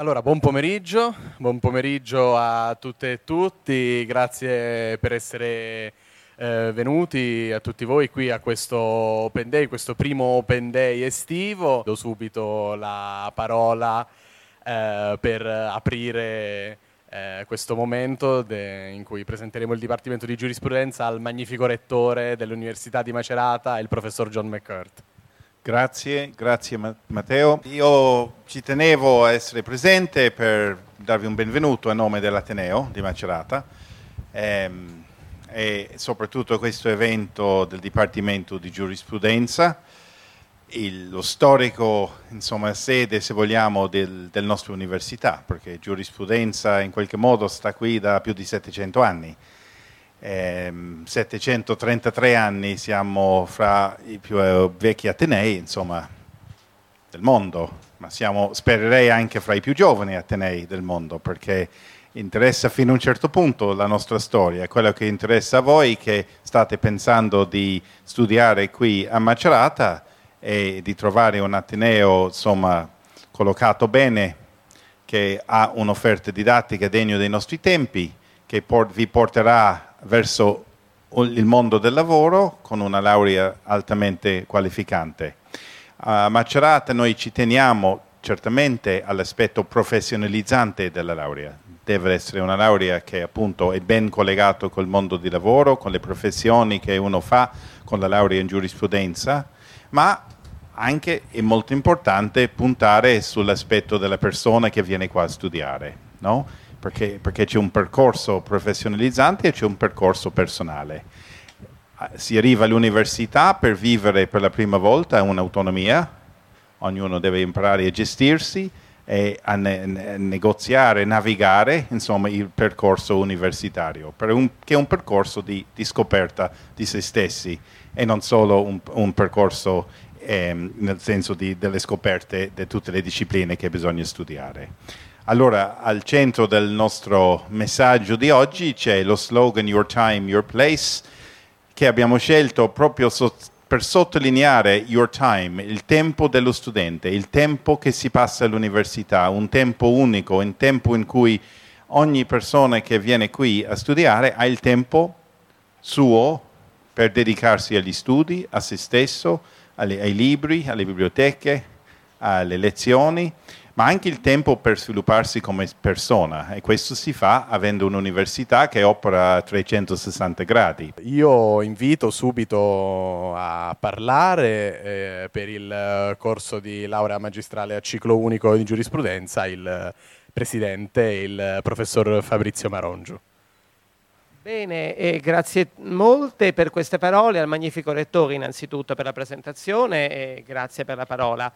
Allora, buon pomeriggio, buon pomeriggio a tutte e tutti, grazie per essere eh, venuti a tutti voi qui a questo Open Day, questo primo Open Day estivo. Do subito la parola eh, per aprire eh, questo momento de- in cui presenteremo il Dipartimento di Giurisprudenza al magnifico rettore dell'Università di Macerata, il professor John McCurt. Grazie, grazie Matteo. Io ci tenevo a essere presente per darvi un benvenuto a nome dell'Ateneo di Macerata ehm, e soprattutto a questo evento del Dipartimento di Giurisprudenza, il, lo storico insomma, sede, se vogliamo, del, del nostra università, perché giurisprudenza in qualche modo sta qui da più di 700 anni eh, 733 anni siamo fra i più eh, vecchi Atenei insomma, del mondo, ma siamo, spererei anche fra i più giovani Atenei del mondo, perché interessa fino a un certo punto la nostra storia, quello che interessa a voi che state pensando di studiare qui a Macerata e di trovare un Ateneo insomma, collocato bene, che ha un'offerta didattica degna dei nostri tempi, che vi porterà verso il mondo del lavoro con una laurea altamente qualificante. A Macerata noi ci teniamo certamente all'aspetto professionalizzante della laurea. Deve essere una laurea che appunto è ben collegata col mondo di lavoro, con le professioni che uno fa con la laurea in giurisprudenza, ma anche è molto importante puntare sull'aspetto della persona che viene qua a studiare. No? Perché, perché c'è un percorso professionalizzante e c'è un percorso personale. Ah, si arriva all'università per vivere per la prima volta un'autonomia, ognuno deve imparare a gestirsi e a ne- ne- negoziare, navigare insomma, il percorso universitario, un, che è un percorso di, di, scoperta di se stessi e non solo un, un percorso ehm, nel senso di, delle scoperte di tutte le discipline che bisogna studiare. Allora, al centro del nostro messaggio di oggi c'è lo slogan Your Time, Your Place, che abbiamo scelto proprio so- per sottolineare Your Time, il tempo dello studente, il tempo che si passa all'università, un tempo unico, un tempo in cui ogni persona che viene qui a studiare ha il tempo suo per dedicarsi agli studi, a se stesso, alle, ai libri, alle biblioteche, alle lezioni ma anche il tempo per svilupparsi come persona e questo si fa avendo un'università che opera a 360 gradi. Io invito subito a parlare eh, per il corso di laurea magistrale a ciclo unico di giurisprudenza il presidente, il professor Fabrizio Marongio. Bene, e grazie molte per queste parole al magnifico rettore innanzitutto per la presentazione e grazie per la parola.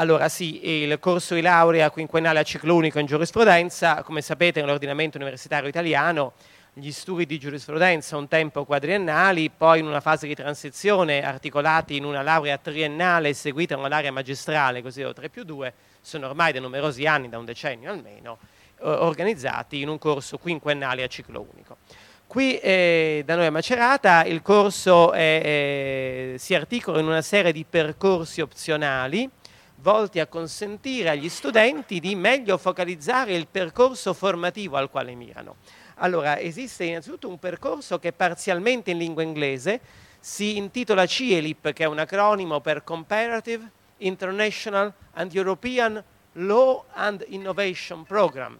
Allora sì, il corso di laurea quinquennale a ciclo unico in giurisprudenza, come sapete nell'ordinamento universitario italiano gli studi di giurisprudenza un tempo quadriennali, poi in una fase di transizione articolati in una laurea triennale seguita da una laurea magistrale, così o 3 più 2, sono ormai da numerosi anni, da un decennio almeno, organizzati in un corso quinquennale a ciclo unico. Qui eh, da noi a Macerata il corso è, eh, si articola in una serie di percorsi opzionali volti a consentire agli studenti di meglio focalizzare il percorso formativo al quale mirano. Allora, esiste innanzitutto un percorso che è parzialmente in lingua inglese, si intitola CIELIP, che è un acronimo per Comparative, International and European Law and Innovation Program.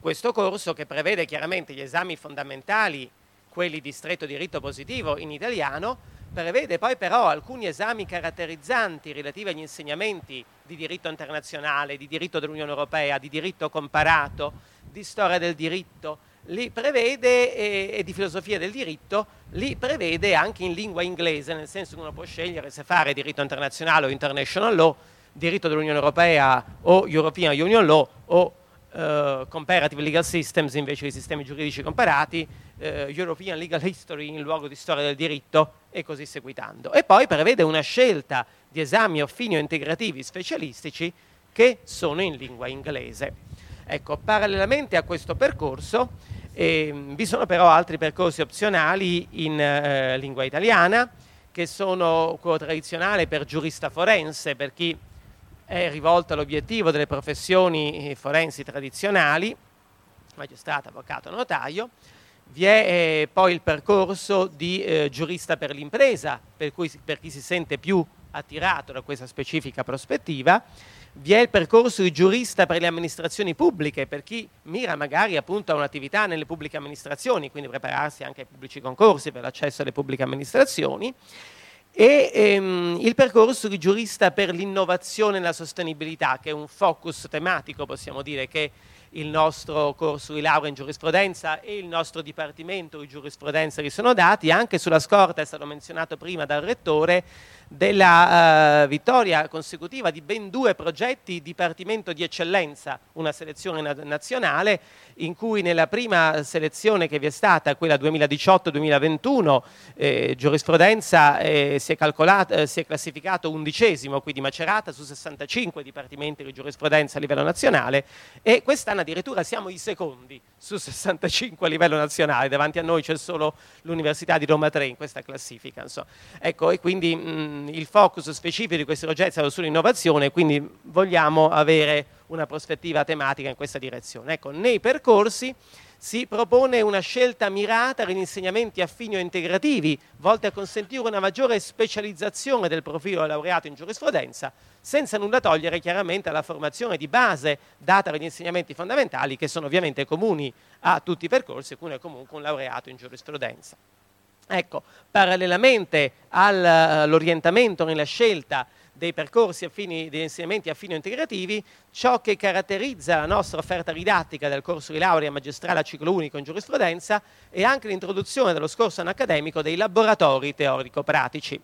Questo corso che prevede chiaramente gli esami fondamentali, quelli di stretto diritto positivo in italiano, prevede poi però alcuni esami caratterizzanti relativi agli insegnamenti di diritto internazionale, di diritto dell'Unione Europea, di diritto comparato, di storia del diritto, li prevede e, e, di filosofia del diritto, li prevede anche in lingua inglese, nel senso che uno può scegliere se fare diritto internazionale o international law, diritto dell'Unione Europea o European Union Law o uh, Comparative Legal Systems invece di sistemi giuridici comparati, uh, European Legal History in luogo di storia del diritto e così seguitando. E poi prevede una scelta di esami affini o integrativi specialistici che sono in lingua inglese. Ecco, parallelamente a questo percorso eh, vi sono però altri percorsi opzionali in eh, lingua italiana che sono quello tradizionale per giurista forense, per chi è rivolto all'obiettivo delle professioni eh, forensi tradizionali, magistrato, avvocato, notaio, vi è eh, poi il percorso di eh, giurista per l'impresa, per, cui, per chi si sente più attirato da questa specifica prospettiva, vi è il percorso di giurista per le amministrazioni pubbliche, per chi mira magari appunto a un'attività nelle pubbliche amministrazioni, quindi prepararsi anche ai pubblici concorsi per l'accesso alle pubbliche amministrazioni, e ehm, il percorso di giurista per l'innovazione e la sostenibilità, che è un focus tematico, possiamo dire, che il nostro corso di laurea in giurisprudenza e il nostro dipartimento di giurisprudenza vi sono dati, anche sulla scorta, è stato menzionato prima dal Rettore, della uh, vittoria consecutiva di ben due progetti Dipartimento di Eccellenza, una selezione na- nazionale in cui nella prima selezione che vi è stata, quella 2018-2021, eh, giurisprudenza eh, si, è eh, si, è classificato undicesimo, quindi Macerata su 65 dipartimenti di giurisprudenza a livello nazionale e quest'anno addirittura siamo i secondi su 65 a livello nazionale, davanti a noi c'è solo l'Università di Roma 3 in questa classifica. Insomma. Ecco, e quindi mh, il focus specifico di questi progetti è sull'innovazione, quindi vogliamo avere una prospettiva tematica in questa direzione. Ecco, nei percorsi si propone una scelta mirata agli insegnamenti affini o integrativi, volti a consentire una maggiore specializzazione del profilo laureato in giurisprudenza, senza nulla togliere chiaramente alla formazione di base data dagli insegnamenti fondamentali, che sono ovviamente comuni a tutti i percorsi, e quindi è comunque un laureato in giurisprudenza. Ecco, parallelamente all'orientamento nella scelta dei percorsi affini, degli insegnamenti affini o integrativi, ciò che caratterizza la nostra offerta didattica del corso di laurea magistrale a ciclo unico in giurisprudenza è anche l'introduzione dello scorso anno accademico dei laboratori teorico-pratici.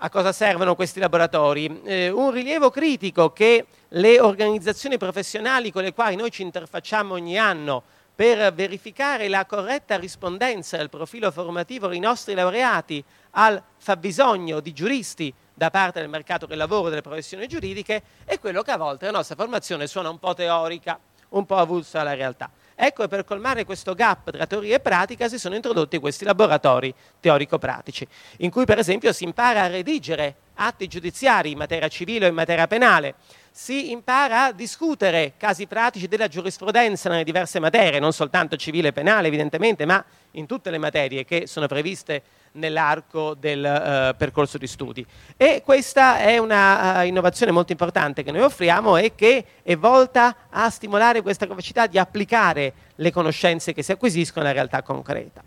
A cosa servono questi laboratori? Eh, un rilievo critico che le organizzazioni professionali con le quali noi ci interfacciamo ogni anno per verificare la corretta rispondenza del profilo formativo dei nostri laureati al fabbisogno di giuristi da parte del mercato del lavoro e delle professioni giuridiche è quello che a volte la nostra formazione suona un po' teorica, un po' avulsa alla realtà. Ecco che per colmare questo gap tra teoria e pratica si sono introdotti questi laboratori teorico-pratici, in cui per esempio si impara a redigere atti giudiziari in materia civile o in materia penale, si impara a discutere casi pratici della giurisprudenza nelle diverse materie, non soltanto civile e penale evidentemente, ma in tutte le materie che sono previste nell'arco del uh, percorso di studi. E questa è una uh, innovazione molto importante che noi offriamo e che è volta a stimolare questa capacità di applicare le conoscenze che si acquisiscono alla realtà concreta.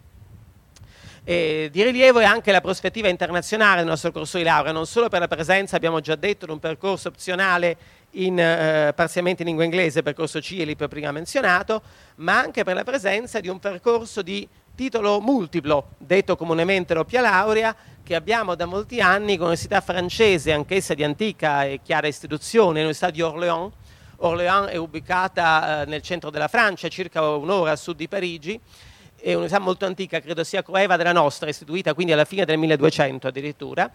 E di rilievo è anche la prospettiva internazionale del nostro corso di laurea, non solo per la presenza, abbiamo già detto, di un percorso opzionale in, eh, parzialmente in lingua inglese, percorso CIELIP prima menzionato, ma anche per la presenza di un percorso di titolo multiplo, detto comunemente doppia laurea, che abbiamo da molti anni con l'università francese, anch'essa di antica e chiara istituzione, l'università di Orléans. Orléans è ubicata eh, nel centro della Francia, circa un'ora a sud di Parigi, è un'università molto antica, credo sia coeva della nostra, istituita quindi alla fine del 1200 addirittura,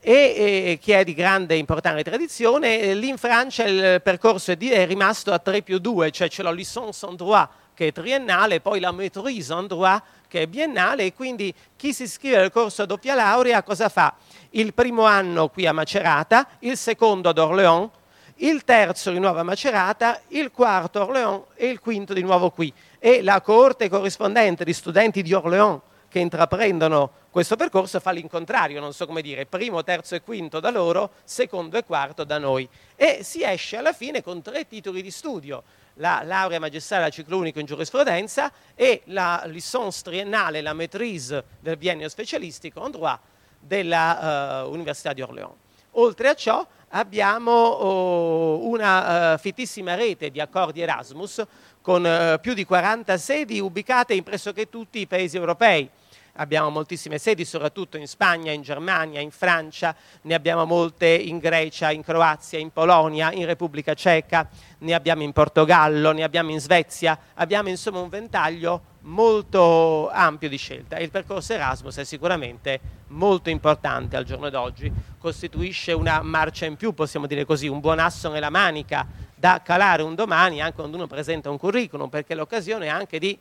e, e che è di grande importante tradizione. Lì in Francia il percorso è rimasto a 3 più 2, cioè c'è la licence en droit che è triennale, poi la maîtrise en droit che è biennale e quindi chi si iscrive al corso a doppia laurea cosa fa? Il primo anno qui a Macerata, il secondo ad Orléans, il terzo di nuovo a Macerata, il quarto a Orléans e il quinto di nuovo qui e la coorte corrispondente di studenti di Orléans che intraprendono questo percorso fa l'incontrario, non so come dire, primo, terzo e quinto da loro, secondo e quarto da noi. E si esce alla fine con tre titoli di studio, la laurea magistrale a ciclo unico in giurisprudenza e la licence triennale, la maîtrise del biennio specialistico en droit della uh, Università di Orléans. Oltre a ciò abbiamo oh, una uh, fittissima rete di accordi Erasmus con eh, più di 40 sedi ubicate in pressoché tutti i paesi europei. Abbiamo moltissime sedi, soprattutto in Spagna, in Germania, in Francia, ne abbiamo molte in Grecia, in Croazia, in Polonia, in Repubblica Ceca, ne abbiamo in Portogallo, ne abbiamo in Svezia, abbiamo insomma un ventaglio molto ampio di scelta e il percorso Erasmus è sicuramente molto importante al giorno d'oggi, costituisce una marcia in più, possiamo dire così, un buon asso nella manica da calare un domani anche quando uno presenta un curriculum, perché l'occasione è anche di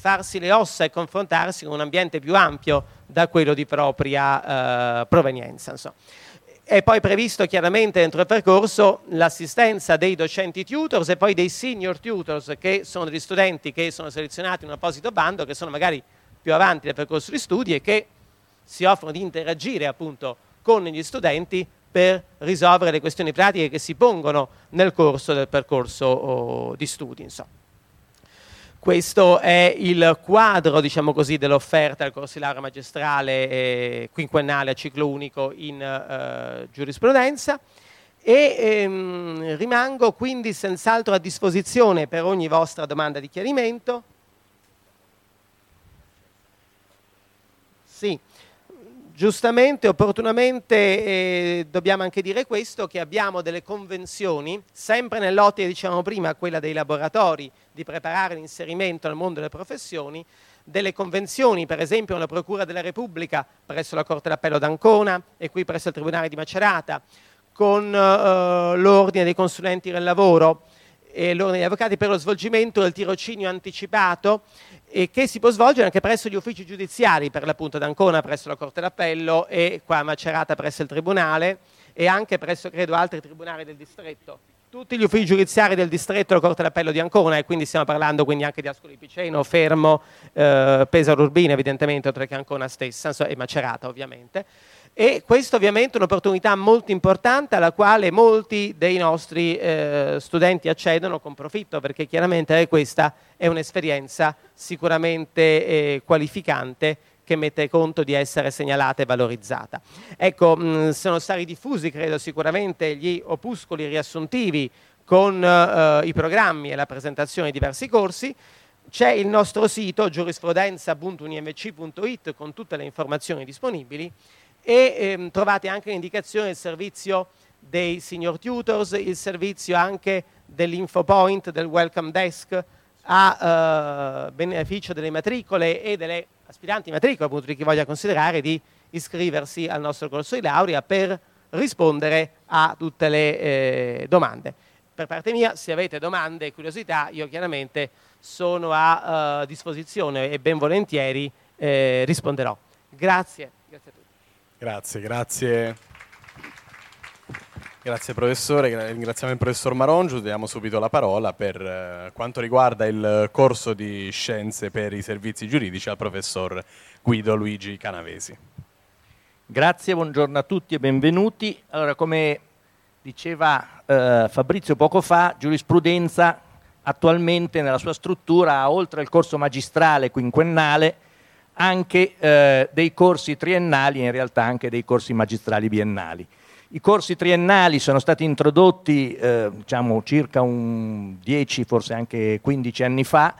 farsi le ossa e confrontarsi con un ambiente più ampio da quello di propria eh, provenienza. Insomma. È poi previsto chiaramente dentro il percorso l'assistenza dei docenti tutors e poi dei senior tutors, che sono degli studenti che sono selezionati in un apposito bando, che sono magari più avanti nel percorso di studi e che si offrono di interagire appunto con gli studenti per risolvere le questioni pratiche che si pongono nel corso del percorso oh, di studi. Insomma. Questo è il quadro, diciamo così, dell'offerta del laurea magistrale eh, quinquennale a ciclo unico in eh, giurisprudenza e ehm, rimango quindi senz'altro a disposizione per ogni vostra domanda di chiarimento. Sì. Giustamente, opportunamente, eh, dobbiamo anche dire questo, che abbiamo delle convenzioni, sempre nell'ottica, diciamo prima, quella dei laboratori, di preparare l'inserimento al mondo delle professioni, delle convenzioni, per esempio la Procura della Repubblica presso la Corte d'Appello d'Ancona e qui presso il Tribunale di Macerata, con eh, l'Ordine dei Consulenti del Lavoro e l'Ordine degli Avvocati per lo svolgimento del tirocinio anticipato e che si può svolgere anche presso gli uffici giudiziari, per l'appunto ad Ancona presso la Corte d'Appello e qua a Macerata presso il Tribunale e anche presso, credo, altri tribunali del distretto. Tutti gli uffici giudiziari del distretto della Corte d'Appello di Ancona e quindi stiamo parlando quindi anche di Ascoli Piceno, Fermo, eh, Pesaro Urbina evidentemente, oltre che Ancona stessa e Macerata ovviamente e questo ovviamente è un'opportunità molto importante alla quale molti dei nostri eh, studenti accedono con profitto perché chiaramente questa è un'esperienza sicuramente eh, qualificante che mette conto di essere segnalata e valorizzata. Ecco, mh, sono stati diffusi credo sicuramente gli opuscoli riassuntivi con eh, i programmi e la presentazione di diversi corsi, c'è il nostro sito giurisprudenza.unimc.it con tutte le informazioni disponibili e ehm, trovate anche l'indicazione del servizio dei senior tutors, il servizio anche dell'infopoint, del welcome desk a eh, beneficio delle matricole e delle aspiranti matricole, appunto di chi voglia considerare di iscriversi al nostro corso di laurea per rispondere a tutte le eh, domande. Per parte mia, se avete domande e curiosità, io chiaramente sono a uh, disposizione e ben volentieri eh, risponderò. Grazie. Grazie. Grazie, grazie. Grazie professore, ringraziamo il professor Marongiu, diamo subito la parola per eh, quanto riguarda il corso di scienze per i servizi giuridici al professor Guido Luigi Canavesi. Grazie, buongiorno a tutti e benvenuti. Allora, come diceva eh, Fabrizio poco fa, giurisprudenza attualmente nella sua struttura ha oltre al corso magistrale quinquennale anche eh, dei corsi triennali e in realtà anche dei corsi magistrali biennali. I corsi triennali sono stati introdotti eh, diciamo, circa un 10, forse anche 15 anni fa,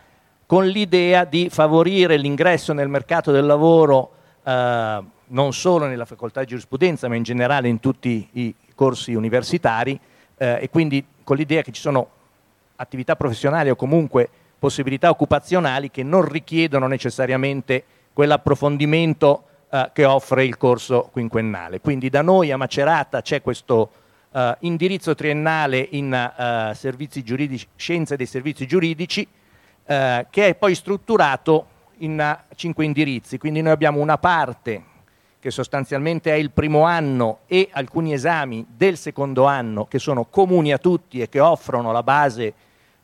con l'idea di favorire l'ingresso nel mercato del lavoro eh, non solo nella facoltà di giurisprudenza, ma in generale in tutti i corsi universitari eh, e quindi con l'idea che ci sono attività professionali o comunque possibilità occupazionali che non richiedono necessariamente quell'approfondimento eh, che offre il corso quinquennale. Quindi da noi a Macerata c'è questo eh, indirizzo triennale in eh, scienze dei servizi giuridici eh, che è poi strutturato in cinque indirizzi. Quindi noi abbiamo una parte che sostanzialmente è il primo anno e alcuni esami del secondo anno che sono comuni a tutti e che offrono la base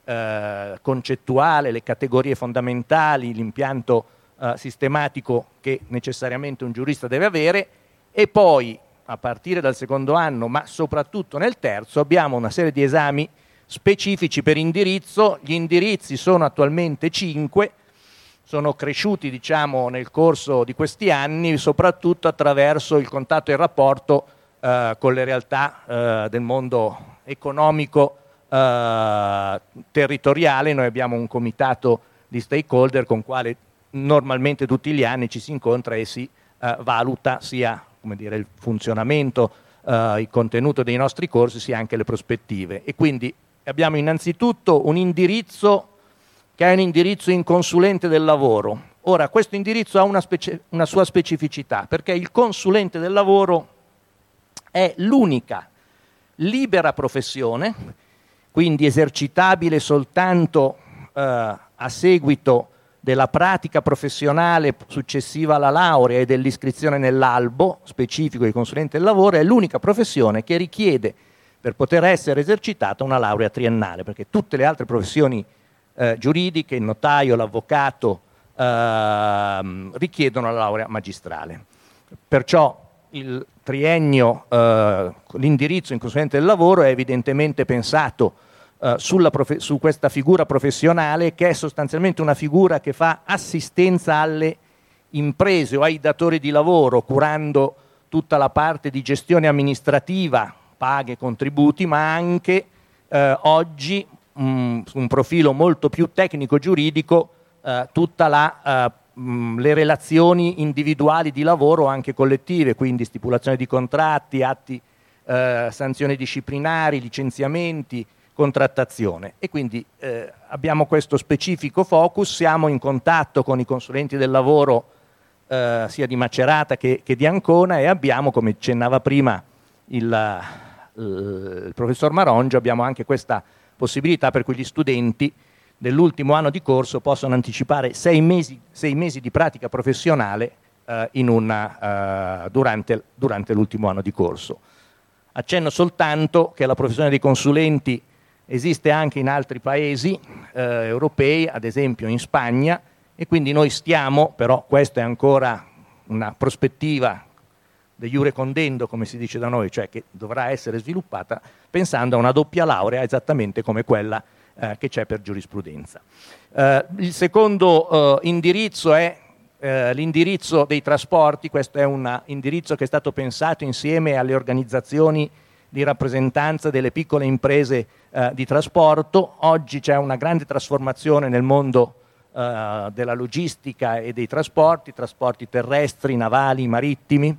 eh, concettuale, le categorie fondamentali, l'impianto eh, sistematico che necessariamente un giurista deve avere e poi a partire dal secondo anno, ma soprattutto nel terzo, abbiamo una serie di esami specifici per indirizzo. Gli indirizzi sono attualmente cinque, sono cresciuti diciamo, nel corso di questi anni, soprattutto attraverso il contatto e il rapporto eh, con le realtà eh, del mondo economico eh, territoriale. Noi abbiamo un comitato di stakeholder con quale normalmente tutti gli anni ci si incontra e si eh, valuta sia dire, il funzionamento, eh, il contenuto dei nostri corsi, sia anche le prospettive. E quindi abbiamo innanzitutto un indirizzo che è un indirizzo in consulente del lavoro. Ora, questo indirizzo ha una, specie, una sua specificità, perché il consulente del lavoro è l'unica libera professione, quindi esercitabile soltanto eh, a seguito della pratica professionale successiva alla laurea e dell'iscrizione nell'albo specifico di consulente del lavoro, è l'unica professione che richiede per poter essere esercitata una laurea triennale, perché tutte le altre professioni eh, giuridiche, il notaio, l'avvocato, eh, richiedono la laurea magistrale. Perciò il triennio, eh, l'indirizzo in consulente del lavoro è evidentemente pensato profe- su questa figura professionale che è sostanzialmente una figura che fa assistenza alle imprese o ai datori di lavoro, curando tutta la parte di gestione amministrativa, paghe, contributi, ma anche eh, oggi su un profilo molto più tecnico-giuridico eh, tutte eh, le relazioni individuali di lavoro anche collettive, quindi stipulazione di contratti, atti, eh, sanzioni disciplinari, licenziamenti, contrattazione. E quindi eh, abbiamo questo specifico focus, siamo in contatto con i consulenti del lavoro eh, sia di Macerata che, che, di Ancona e abbiamo, come accennava prima il, il professor Marongio, abbiamo anche questa possibilità per cui gli studenti dell'ultimo anno di corso possono anticipare sei mesi, sei mesi di pratica professionale eh, una, eh, durante, durante l'ultimo anno di corso. Accenno soltanto che la professione dei consulenti esiste anche in altri paesi eh, europei, ad esempio in Spagna, e quindi noi stiamo, però questa è ancora una prospettiva de jure condendo, come si dice da noi, cioè che dovrà essere sviluppata, pensando a una doppia laurea esattamente come quella eh, che c'è per giurisprudenza. Eh, il secondo eh, indirizzo è eh, l'indirizzo dei trasporti, questo è un indirizzo che è stato pensato insieme alle organizzazioni di rappresentanza delle piccole imprese eh, di trasporto. Oggi c'è una grande trasformazione nel mondo eh, della logistica e dei trasporti, trasporti terrestri, navali, marittimi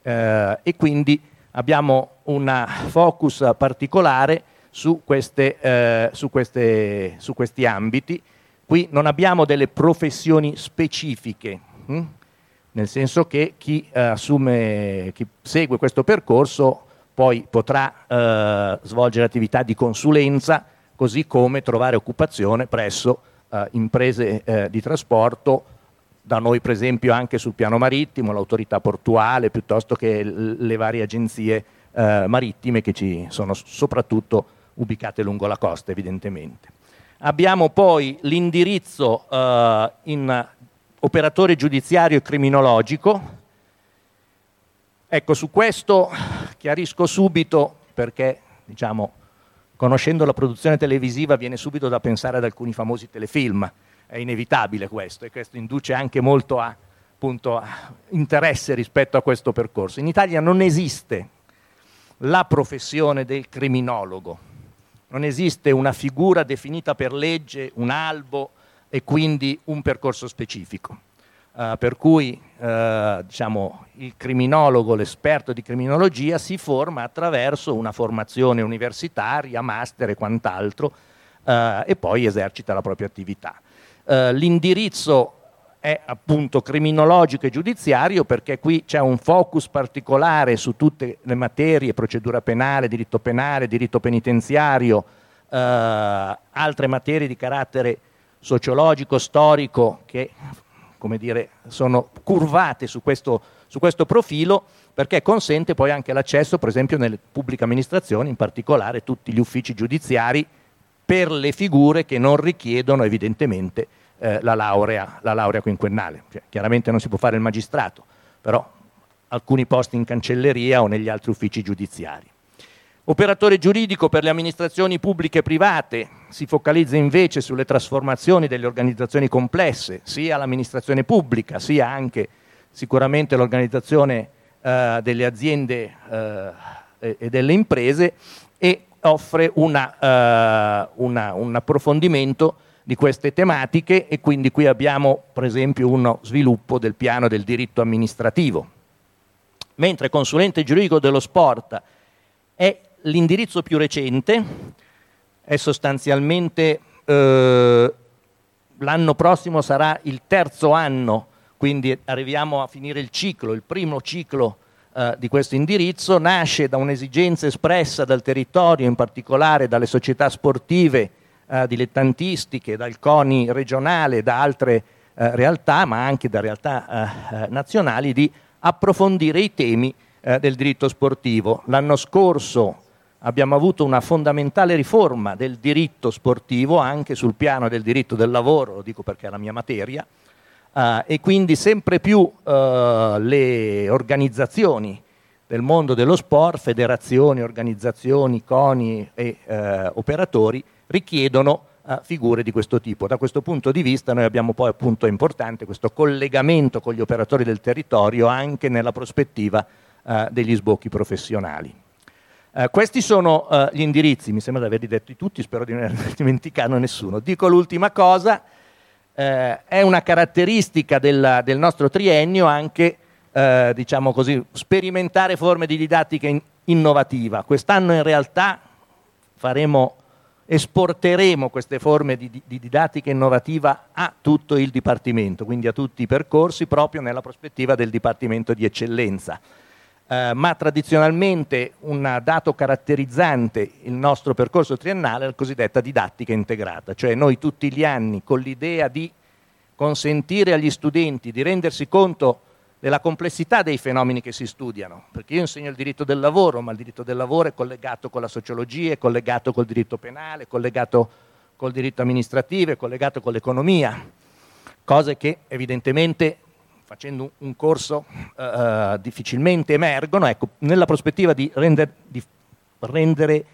eh, e quindi abbiamo un focus particolare su, queste, eh, su, queste, su, questi ambiti. Qui non abbiamo delle professioni specifiche, hm? nel senso che chi, eh, assume, chi segue questo percorso poi potrà eh, svolgere attività di consulenza, così come trovare occupazione presso eh, imprese eh, di trasporto, da noi per esempio anche sul piano marittimo, l'autorità portuale, piuttosto che le varie agenzie eh, marittime che ci sono soprattutto ubicate lungo la costa evidentemente. Abbiamo poi l'indirizzo eh, in operatore giudiziario e criminologico, Ecco, su questo chiarisco subito perché, diciamo, conoscendo la produzione televisiva viene subito da pensare ad alcuni famosi telefilm, è inevitabile questo e questo induce anche molto a, appunto, a interesse rispetto a questo percorso. In Italia non esiste la professione del criminologo, non esiste una figura definita per legge, un albo e quindi un percorso specifico. Uh, per cui uh, diciamo, il criminologo, l'esperto di criminologia si forma attraverso una formazione universitaria, master e quant'altro uh, e poi esercita la propria attività. l'indirizzo è appunto criminologico e giudiziario perché qui c'è un focus particolare su tutte le materie, procedura penale, diritto penale, diritto penitenziario, altre materie di carattere sociologico, storico che come dire, sono curvate su questo, su questo profilo perché consente poi anche l'accesso, per esempio, nelle pubbliche amministrazioni, in particolare tutti gli uffici giudiziari, per le figure che non richiedono evidentemente eh, la, laurea, la, laurea, quinquennale. Cioè, chiaramente non si può fare il magistrato, però alcuni posti in cancelleria o negli altri uffici giudiziari. Operatore giuridico per le amministrazioni pubbliche e private si focalizza invece sulle trasformazioni delle organizzazioni complesse, sia l'amministrazione pubblica, sia anche sicuramente l'organizzazione eh, delle aziende eh, e delle imprese e offre una, eh, una, un approfondimento di queste tematiche e quindi qui abbiamo per esempio uno sviluppo del piano del diritto amministrativo. Mentre consulente giuridico dello sport è l'indirizzo più recente è sostanzialmente eh, l'anno prossimo sarà il terzo anno, quindi arriviamo a finire il ciclo, il primo ciclo eh, di questo indirizzo, nasce da un'esigenza espressa dal territorio, in particolare dalle società sportive eh, dilettantistiche, dal CONI regionale, da altre eh, realtà, ma anche da realtà eh, nazionali, di approfondire i temi eh, del diritto sportivo. L'anno scorso abbiamo avuto una fondamentale riforma del diritto sportivo anche sul piano del diritto del lavoro, lo dico perché è la mia materia, eh, e quindi sempre più eh, le organizzazioni del mondo dello sport, federazioni, organizzazioni, coni e eh, operatori richiedono eh, figure di questo tipo. Da questo punto di vista noi abbiamo poi appunto importante questo collegamento con gli operatori del territorio anche nella prospettiva eh, degli sbocchi professionali. Eh, questi sono eh, gli indirizzi, mi sembra di averli detti tutti, spero di non aver dimenticato nessuno. Dico l'ultima cosa, eh, è una caratteristica del, del nostro triennio anche eh, diciamo così, sperimentare forme di didattica in, innovativa. Quest'anno in realtà faremo, esporteremo queste forme di, di, didattica innovativa a tutto il Dipartimento, quindi a tutti i percorsi proprio nella prospettiva del Dipartimento di eccellenza. Eh, ma tradizionalmente un dato caratterizzante il nostro percorso triennale è la cosiddetta didattica integrata, cioè noi tutti gli anni con l'idea di consentire agli studenti di rendersi conto della complessità dei fenomeni che si studiano, perché io insegno il diritto del lavoro, ma il diritto del lavoro è collegato con la sociologia, è collegato col diritto penale, è collegato col diritto amministrativo, è collegato con l'economia, cose che evidentemente facendo un corso uh, difficilmente emergono, ecco, nella prospettiva di, render, di rendere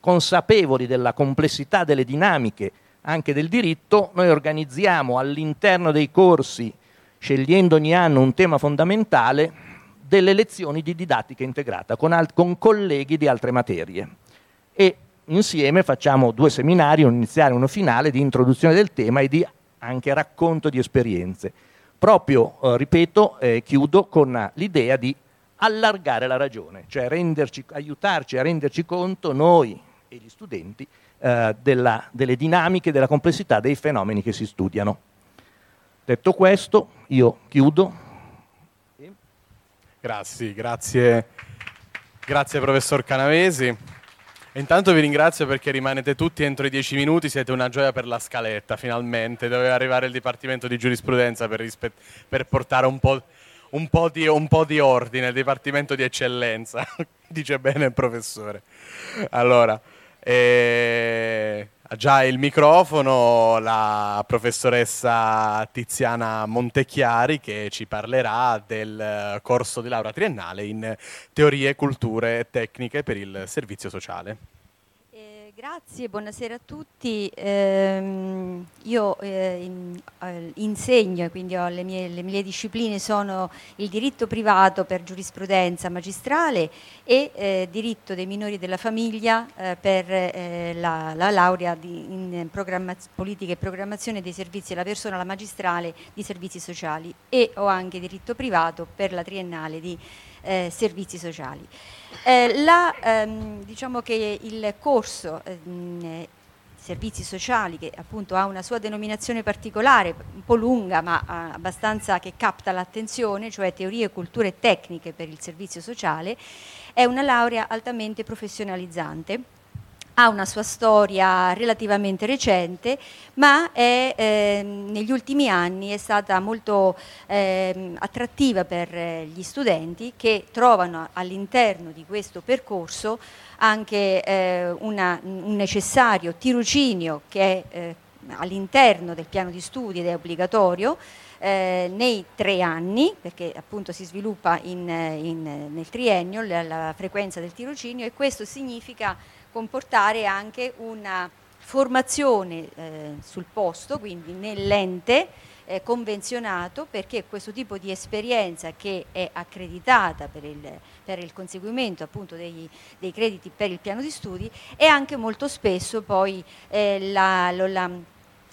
consapevoli della complessità delle dinamiche anche del diritto, noi organizziamo all'interno dei corsi scegliendo ogni anno un tema fondamentale, delle lezioni di didattica integrata con, alt- con colleghi di altre materie. E insieme facciamo due seminari, un iniziale e uno finale, di introduzione del tema e di anche racconto di esperienze. Proprio, eh, ripeto, eh, chiudo con l'idea di allargare la ragione, cioè renderci, aiutarci a renderci conto noi e gli studenti eh, della, delle dinamiche, della complessità dei fenomeni che si studiano. Detto questo, io chiudo. Grazie, grazie, grazie professor Canavesi. Intanto vi ringrazio perché rimanete tutti entro i dieci minuti, siete una gioia per la scaletta, finalmente. Doveva arrivare il Dipartimento di Giurisprudenza per, rispet- per portare un po', un, po di, un po' di ordine, il Dipartimento di Eccellenza, dice bene il professore. Allora, eh, ha già il microfono la professoressa Tiziana Montecchiari che ci parlerà del corso di laurea triennale in teorie, culture e tecniche per il servizio sociale. Grazie, buonasera a tutti. Eh, io eh, in, eh, insegno, quindi le mie, le mie, discipline sono il diritto privato per giurisprudenza magistrale e eh, diritto dei minori della famiglia eh, per eh, la, la, laurea in politica e programmazione dei servizi alla persona, la magistrale di servizi sociali e ho anche diritto privato per la triennale di servizi sociali. Eh, la, ehm, diciamo che il corso ehm, servizi sociali che appunto ha una sua denominazione particolare, un po' lunga ma eh, abbastanza che capta l'attenzione, cioè teorie, culture e tecniche per il servizio sociale, è una laurea altamente professionalizzante ha una sua storia relativamente recente, ma è, eh, negli ultimi anni è stata molto eh, attrattiva per eh, gli studenti che trovano all'interno di questo percorso anche eh, una, un necessario tirocinio che è eh, all'interno del piano di studi ed è obbligatorio, eh, nei tre anni, perché appunto si sviluppa in, in, nel triennio la, la, frequenza del tirocinio e questo significa comportare anche una formazione eh, sul posto, quindi nell'ente eh, convenzionato, perché questo tipo di esperienza che è accreditata per il, per il conseguimento appunto dei, dei, crediti per il piano di studi è anche molto spesso poi eh, la, la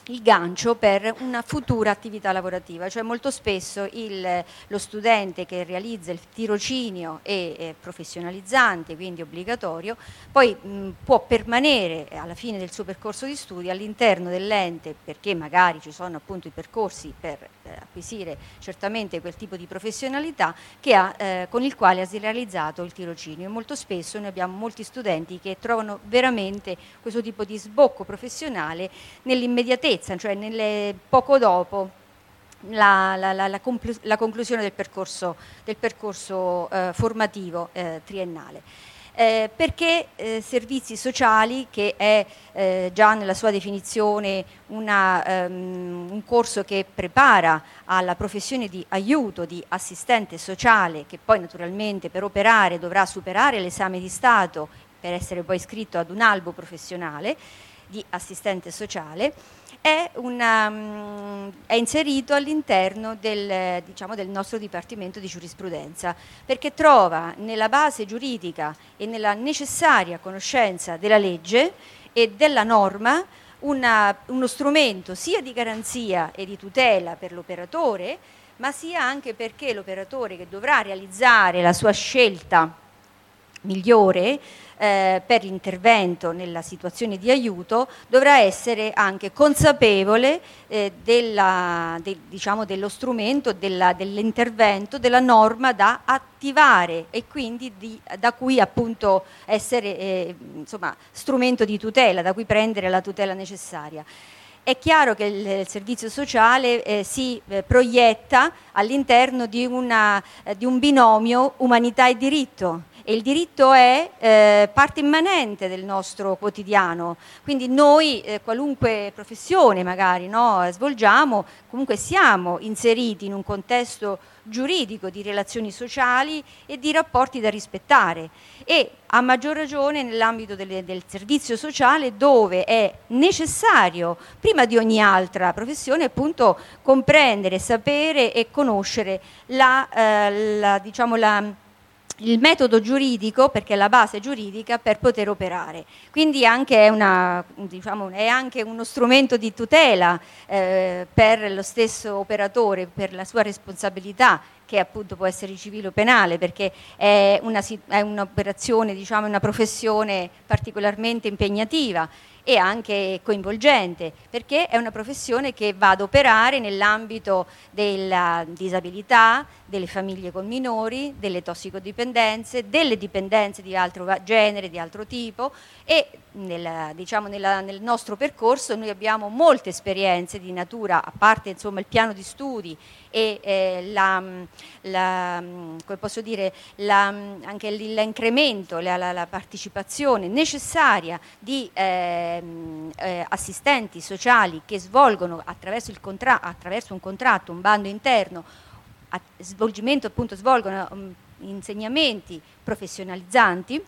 il gancio per una futura attività lavorativa, cioè molto spesso il, lo studente che realizza il tirocinio è, è professionalizzante, quindi obbligatorio, poi mh, può permanere alla fine del suo percorso di studi all'interno dell'ente perché magari ci sono appunto i percorsi per eh, acquisire certamente quel tipo di professionalità ha, eh, con il quale ha realizzato il tirocinio molto spesso noi abbiamo molti studenti che trovano veramente questo tipo di sbocco professionale nell'immediatezza, cioè nelle, poco dopo la, la, la, la conclusione del percorso, del percorso eh, formativo eh, triennale. Eh, perché eh, servizi sociali, che è eh, già nella sua definizione una, um, un corso che prepara alla professione di aiuto, di assistente sociale, che poi naturalmente per operare dovrà superare l'esame di Stato per essere poi iscritto ad un albo professionale di assistente sociale, è, una, um, è inserito all'interno del, diciamo, del, nostro Dipartimento di Giurisprudenza, perché trova nella base giuridica e nella necessaria conoscenza della legge e della norma una, uno strumento sia di garanzia e di tutela per l'operatore, ma sia anche perché l'operatore che dovrà realizzare la sua scelta migliore eh, per l'intervento nella situazione di aiuto dovrà essere anche consapevole eh, della, de, diciamo, dello strumento, della, dell'intervento, della norma da attivare e quindi di, da cui appunto essere eh, insomma, strumento di tutela, da cui prendere la tutela necessaria. È chiaro che il, servizio sociale eh, si eh, proietta all'interno di, una, eh, di un binomio umanità e diritto e il diritto è eh, parte immanente del nostro quotidiano, quindi noi eh, qualunque professione magari no, svolgiamo, comunque siamo inseriti in un contesto giuridico di relazioni sociali e di rapporti da rispettare. E a maggior ragione nell'ambito delle, del servizio sociale dove è necessario prima di ogni altra professione appunto comprendere, sapere e conoscere la, eh, la, diciamo, la il metodo giuridico, perché è la base giuridica, per poter operare. Quindi anche è, una, diciamo, è anche uno strumento di tutela eh, per lo stesso operatore, per la sua responsabilità che appunto può essere civile o penale, perché è, una, è un'operazione, diciamo, una professione particolarmente impegnativa e anche coinvolgente, perché è una professione che va ad operare nell'ambito della disabilità, delle famiglie con minori, delle tossicodipendenze, delle dipendenze di altro genere, di altro tipo e nel, diciamo, nella, nel nostro percorso noi abbiamo molte esperienze di natura, a parte insomma, il piano di studi e eh, la, la, come posso dire, la, anche l'incremento, la, la, partecipazione necessaria di eh, eh, assistenti sociali che svolgono attraverso, contra- attraverso, un contratto, un bando interno, a, svolgimento appunto svolgono um, insegnamenti professionalizzanti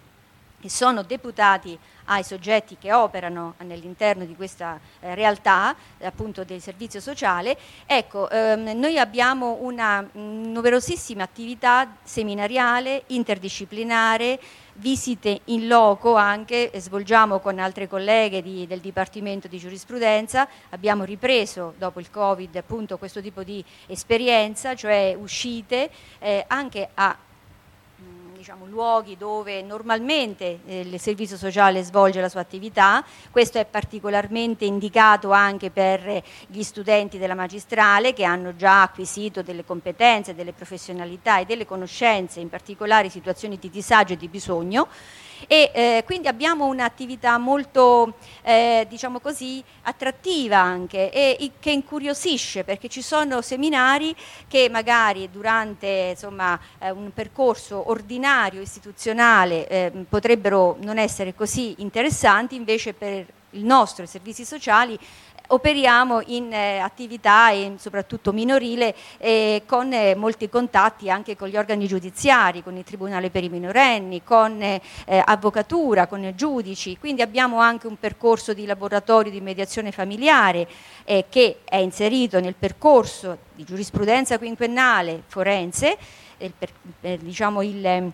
che sono deputati ai soggetti che operano all'interno di questa eh, realtà appunto del servizio sociale, ecco, ehm, noi abbiamo una mh, numerosissima attività seminariale, interdisciplinare, visite in loco anche, svolgiamo con altre colleghe di, del Dipartimento di Giurisprudenza, abbiamo ripreso dopo il Covid appunto questo tipo di esperienza, cioè uscite eh, anche a diciamo, luoghi dove normalmente eh, il servizio sociale svolge la sua attività, questo è particolarmente indicato anche per gli studenti della magistrale che hanno già acquisito delle competenze, delle professionalità e delle conoscenze in particolari situazioni di disagio e di bisogno e eh, quindi abbiamo un'attività molto eh, diciamo così attrattiva anche e, che incuriosisce perché ci sono seminari che magari durante insomma, eh, un percorso ordinario istituzionale eh, potrebbero non essere così interessanti invece per il nostro i servizi sociali operiamo in eh, attività e soprattutto minorile eh, con eh, molti contatti anche con gli organi giudiziari, con il Tribunale per i minorenni, con eh, avvocatura, con giudici, quindi abbiamo anche un percorso di laboratorio di mediazione familiare eh, che è inserito nel percorso di giurisprudenza quinquennale forense, per, diciamo il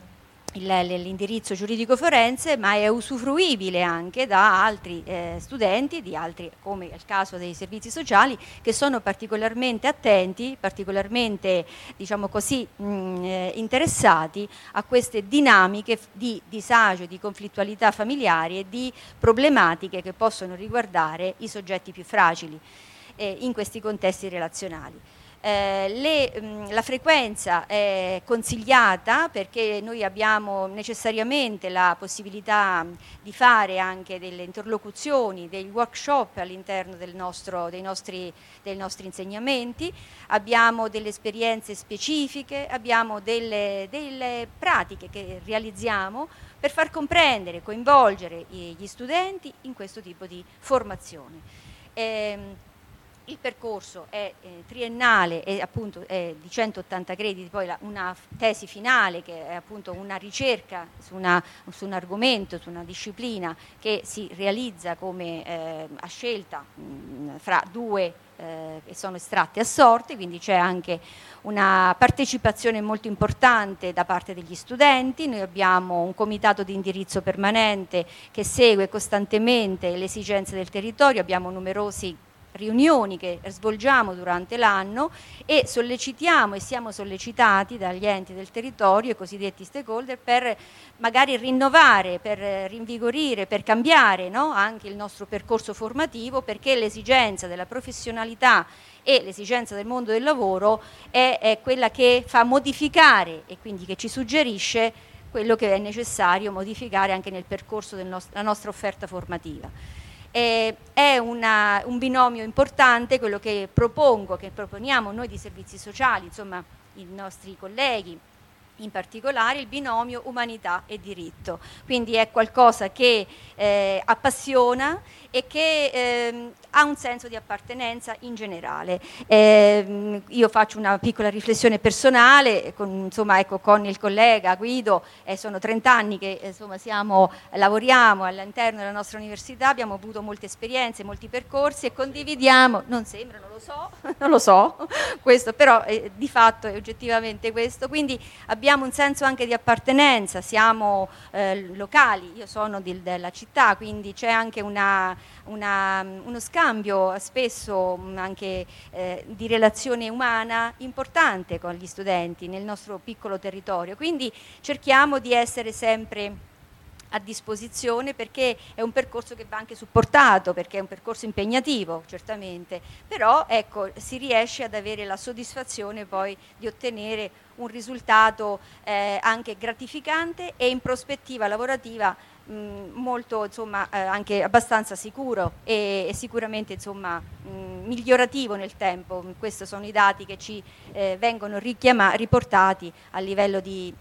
l'indirizzo giuridico forense, ma è usufruibile anche da altri eh, studenti, altri, come il caso dei servizi sociali, che sono particolarmente attenti, particolarmente diciamo così, mh, eh, interessati a queste dinamiche di disagio, di conflittualità familiari e di problematiche che possono riguardare i soggetti più fragili eh, in questi contesti relazionali. Eh, le, mh, la frequenza è consigliata perché noi abbiamo necessariamente la possibilità di fare anche delle interlocuzioni, dei workshop all'interno del nostro, dei, nostri, dei nostri insegnamenti, abbiamo delle esperienze specifiche, abbiamo delle, delle pratiche che realizziamo per far comprendere, coinvolgere gli studenti in questo tipo di formazione. Eh, il percorso è eh, triennale e appunto è di 180 crediti, poi la, una tesi finale che è appunto una ricerca su, una, su, un argomento, su una disciplina che si realizza come eh, a scelta mh, fra due eh, che sono estratti a sorte, quindi c'è anche una partecipazione molto importante da parte degli studenti, noi abbiamo un comitato di indirizzo permanente che segue costantemente le esigenze del territorio, abbiamo numerosi riunioni che svolgiamo durante l'anno e sollecitiamo e siamo sollecitati dagli enti del territorio, i cosiddetti stakeholder, per magari rinnovare, per rinvigorire, per cambiare no? anche il nostro percorso formativo perché l'esigenza della professionalità e l'esigenza del mondo del lavoro è, è quella che fa modificare e quindi che ci suggerisce quello che è necessario modificare anche nel percorso della nostra offerta formativa. Eh, è una, un binomio importante quello che propongo, che proponiamo noi di servizi sociali, insomma i nostri colleghi, in particolare il binomio umanità e diritto. Quindi è qualcosa che eh, appassiona e che eh, ha un senso di appartenenza in generale. Eh, io faccio una piccola riflessione personale, con, insomma, ecco, con il collega Guido, eh, sono 30 anni che insomma, siamo, lavoriamo all'interno della nostra università, abbiamo avuto molte esperienze, molti percorsi e condividiamo, non sembra, non lo so, non lo so, questo, però eh, di fatto è oggettivamente questo, quindi abbiamo un senso anche di appartenenza, siamo eh, locali, io sono di, della città, quindi c'è anche una, una, uno scambio spesso mm, anche eh, di relazione umana importante con gli studenti nel nostro piccolo territorio. Quindi cerchiamo di essere sempre a disposizione perché è un percorso che va anche supportato, perché è un percorso impegnativo certamente, però ecco, si riesce ad avere la soddisfazione poi di ottenere un risultato eh, anche gratificante e in prospettiva lavorativa molto insomma eh, anche abbastanza sicuro e, e sicuramente insomma mh, migliorativo nel tempo. Questi sono i dati che ci eh, vengono riportati a livello di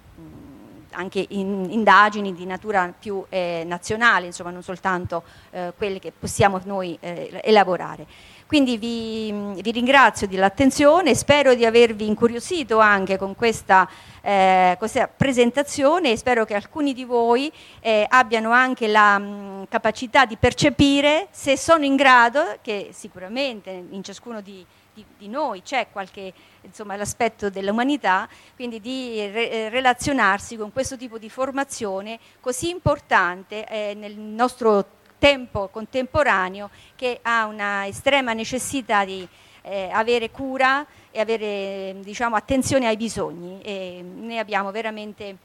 anche in, indagini di natura più eh, nazionale, insomma non soltanto eh, quelle che possiamo noi eh, elaborare. Quindi vi, vi ringrazio dell'attenzione, spero di avervi incuriosito anche con questa, eh, questa presentazione e spero che alcuni di voi eh, abbiano anche la mh, capacità di percepire se sono in grado, che sicuramente in ciascuno di, di, di noi c'è qualche insomma, l'aspetto dell'umanità, quindi di re, eh, relazionarsi con questo tipo di formazione così importante eh, nel nostro tempo contemporaneo che ha una estrema necessità di eh, avere cura e avere diciamo, attenzione ai bisogni e ne abbiamo veramente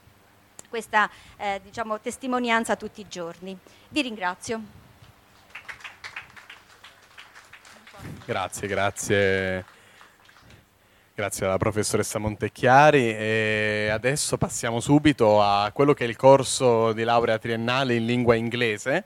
questa eh, diciamo, testimonianza tutti i giorni. Vi ringrazio. Grazie, grazie. Grazie alla professoressa Montecchiari e adesso passiamo subito a quello che è il corso di laurea triennale in lingua inglese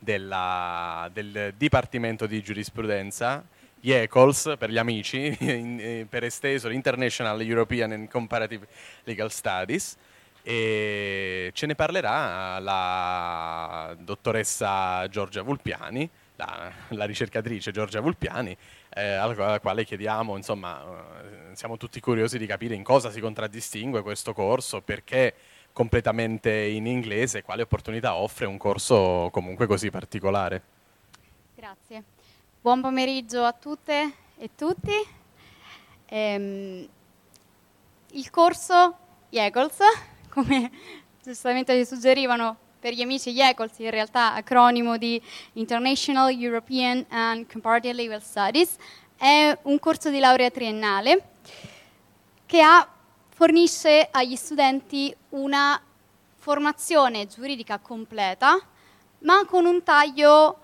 della, del Dipartimento di Giurisprudenza, IECOLS per gli amici, in, eh, per esteso l'International European and Comparative Legal Studies. E ce ne parlerà la dottoressa Giorgia Vulpiani, la, la ricercatrice Giorgia Vulpiani, eh, alla quale chiediamo, insomma, eh, siamo tutti curiosi di capire in cosa si contraddistingue questo corso, perché completamente in inglese, quale opportunità offre un corso comunque così particolare? Grazie. Buon pomeriggio a tutte e tutti. Ehm, il corso IECOLS, come giustamente ci suggerivano per gli amici IECOLS, in realtà acronimo di International European and Comparative Legal Studies, è un corso di laurea triennale che ha fornisce agli studenti una formazione giuridica completa, ma con un taglio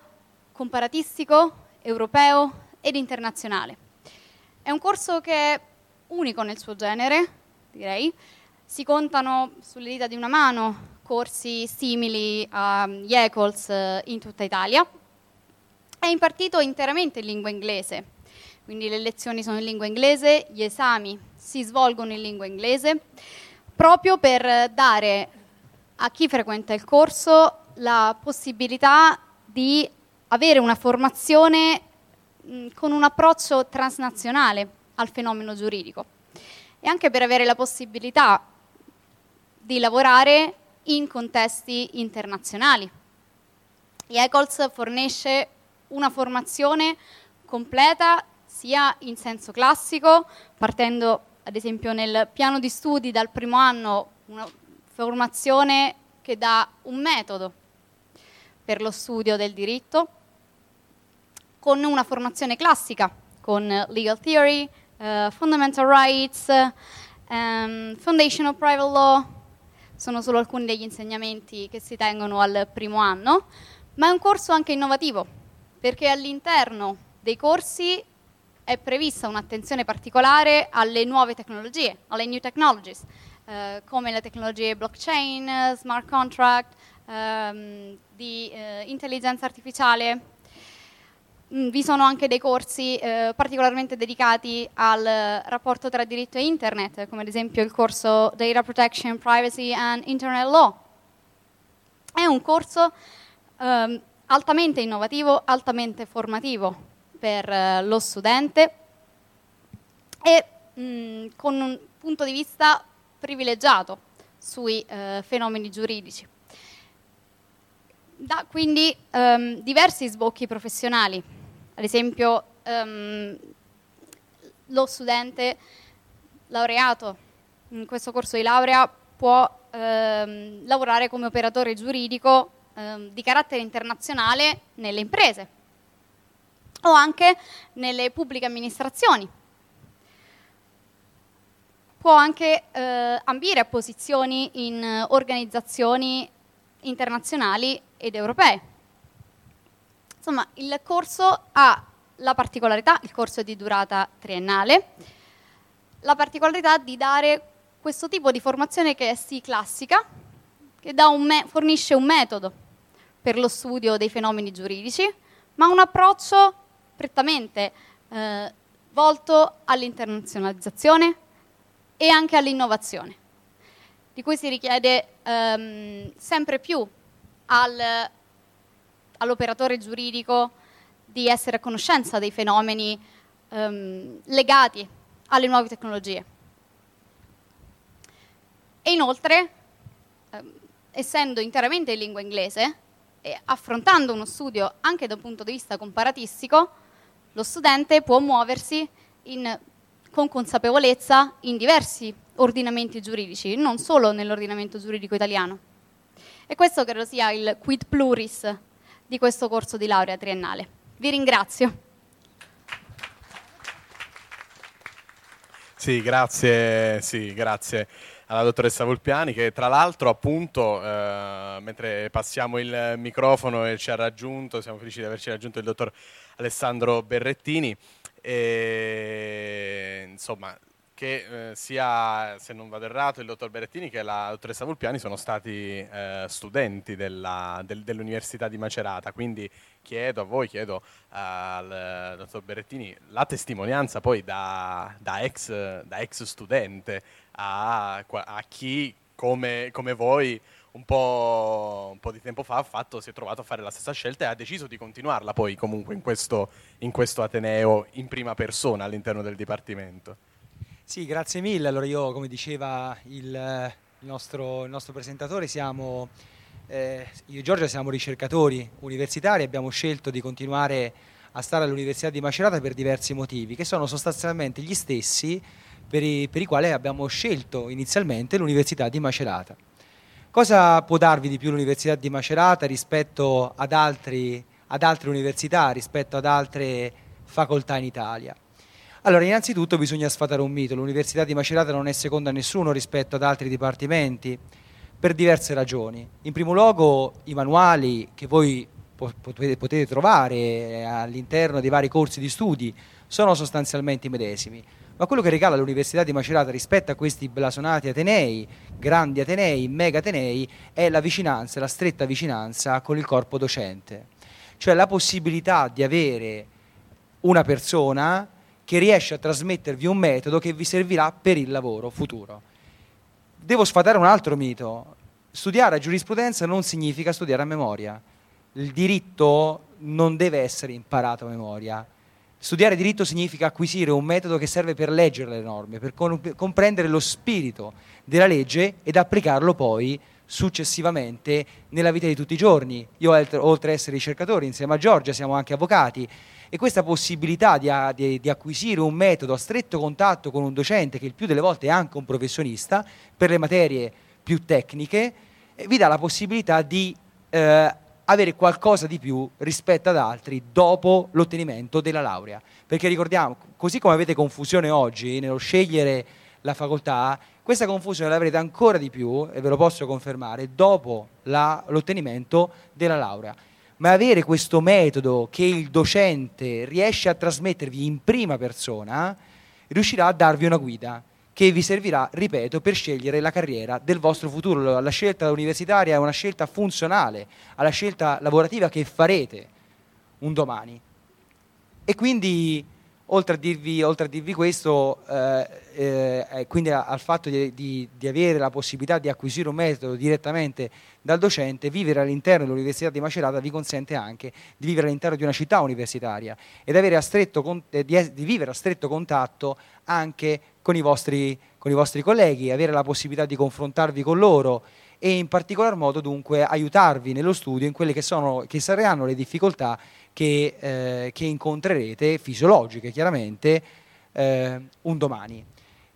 comparatistico, europeo ed internazionale. È un corso che unico nel suo genere, direi. Si contano sulle dita di una mano corsi simili a IECOLS eh, in tutta Italia. È impartito interamente in lingua inglese, quindi le lezioni sono in lingua inglese, gli esami si svolgono in lingua inglese, proprio per dare a chi frequenta il corso la possibilità di avere una formazione con un approccio transnazionale al fenomeno giuridico e anche per avere la possibilità di lavorare in contesti internazionali. IECOLS fornisce una formazione completa sia in senso classico, partendo ad esempio nel piano di studi dal primo anno, una formazione che dà un metodo per lo studio del diritto, con una formazione classica, con legal theory, uh, fundamental rights, um, foundational private law, sono solo alcuni degli insegnamenti che si tengono al primo anno, ma è un corso anche innovativo, perché all'interno dei corsi è prevista un'attenzione particolare alle nuove tecnologie, alle new technologies, eh, come le tecnologie blockchain, smart contract, ehm, di eh, intelligenza artificiale, Mm, vi sono anche dei corsi eh, particolarmente dedicati al rapporto tra diritto e internet, come ad esempio il corso Data Protection, Privacy and Internet Law. È un corso eh, altamente innovativo, altamente formativo per eh, lo studente e mh, mm, con un punto di vista privilegiato sui eh, fenomeni giuridici. Da quindi ehm, diversi sbocchi professionali ad esempio, um, lo studente laureato in questo corso di laurea può ehm, lavorare come operatore giuridico ehm, di carattere internazionale nelle imprese o anche nelle pubbliche amministrazioni. Può anche eh, ambire a posizioni in organizzazioni internazionali ed europee. Insomma, il corso ha la particolarità, il corso è di durata triennale, la particolarità di dare questo tipo di formazione che è sì classica, che un fornisce un metodo per lo studio dei fenomeni giuridici, ma un approccio prettamente eh, volto all'internazionalizzazione e anche all'innovazione, di cui si richiede ehm, sempre più al all'operatore giuridico di essere a conoscenza dei fenomeni ehm, legati alle nuove tecnologie. E inoltre, ehm, essendo interamente in lingua inglese e affrontando uno studio anche da un punto di vista comparatistico, lo studente può muoversi in, con consapevolezza in diversi ordinamenti giuridici, non solo nell'ordinamento giuridico italiano. E questo credo sia il quid pluris di questo corso di laurea triennale. Vi ringrazio. Sì, grazie, sì, grazie alla dottoressa Volpiani che tra l'altro appunto eh, mentre passiamo il microfono e ci ha raggiunto, siamo felici di averci raggiunto il dottor Alessandro Berrettini. E insomma che eh, sia, se non vado errato, il dottor Berettini che la dottoressa Vulpiani sono stati eh, studenti della, del, dell'Università di Macerata, quindi chiedo a voi, chiedo al dottor Berettini la testimonianza poi da, da, ex, da ex, studente a, a chi come, come voi un po', un po', di tempo fa fatto, si è trovato a fare la stessa scelta e ha deciso di continuarla poi comunque in questo, in questo Ateneo in prima persona all'interno del Dipartimento. Sì, grazie mille. Allora io, come diceva il, il, nostro, il nostro, presentatore, siamo, eh, io e Giorgia siamo ricercatori universitari, abbiamo scelto di continuare a stare all'Università di Macerata per diversi motivi, che sono sostanzialmente gli stessi per i, per i quali abbiamo scelto inizialmente l'Università di Macerata. Cosa può darvi di più l'Università di Macerata rispetto ad, altri, ad altre università, rispetto ad altre facoltà in Italia? Allora, innanzitutto bisogna sfatare un mito. L'Università di Macerata non è seconda a nessuno rispetto ad altri dipartimenti per diverse ragioni. In primo luogo, i manuali che voi potete trovare all'interno dei vari corsi di studi sono sostanzialmente i medesimi. Ma quello che regala l'Università di Macerata rispetto a questi blasonati Atenei, grandi Atenei, mega Atenei, è la vicinanza, la stretta vicinanza con il corpo docente. Cioè la possibilità di avere una persona che riesce a trasmettervi un metodo che vi servirà per il lavoro futuro. Devo sfatare un altro mito. Studiare giurisprudenza non significa studiare a memoria. Il diritto non deve essere imparato a memoria. Studiare diritto significa acquisire un metodo che serve per leggere le norme, per comprendere lo spirito della legge ed applicarlo poi successivamente nella vita di tutti i giorni. Io, oltre ad essere ricercatore, insieme a Giorgia siamo anche avvocati e questa possibilità di, di, di, acquisire un metodo a stretto contatto con un docente, che il più delle volte è anche un professionista, per le materie più tecniche, eh, vi dà la possibilità di eh, avere qualcosa di più rispetto ad altri dopo l'ottenimento della laurea. Perché ricordiamo, così come avete confusione oggi nello scegliere la facoltà, questa confusione l'avrete ancora di più, e ve lo posso confermare, dopo la, l'ottenimento della laurea ma avere questo metodo che il docente riesce a trasmettervi in prima persona, riuscirà a darvi una guida che vi servirà, ripeto, per scegliere la carriera del vostro futuro. La scelta universitaria è una scelta funzionale alla scelta lavorativa che farete un domani. E quindi oltre a dirvi, oltre a dirvi questo, eh, eh, quindi al fatto di, di, di, avere la possibilità di acquisire un metodo direttamente dal docente, vivere all'interno dell'Università di Macerata vi consente anche di vivere all'interno di una città universitaria ed a stretto, eh, di, di, vivere a stretto contatto anche con i, vostri, con i vostri colleghi, avere la possibilità di confrontarvi con loro e in particolar modo dunque aiutarvi nello studio in quelle che, sono, che saranno le difficoltà che, eh, che incontrerete, fisiologiche chiaramente, eh, un domani.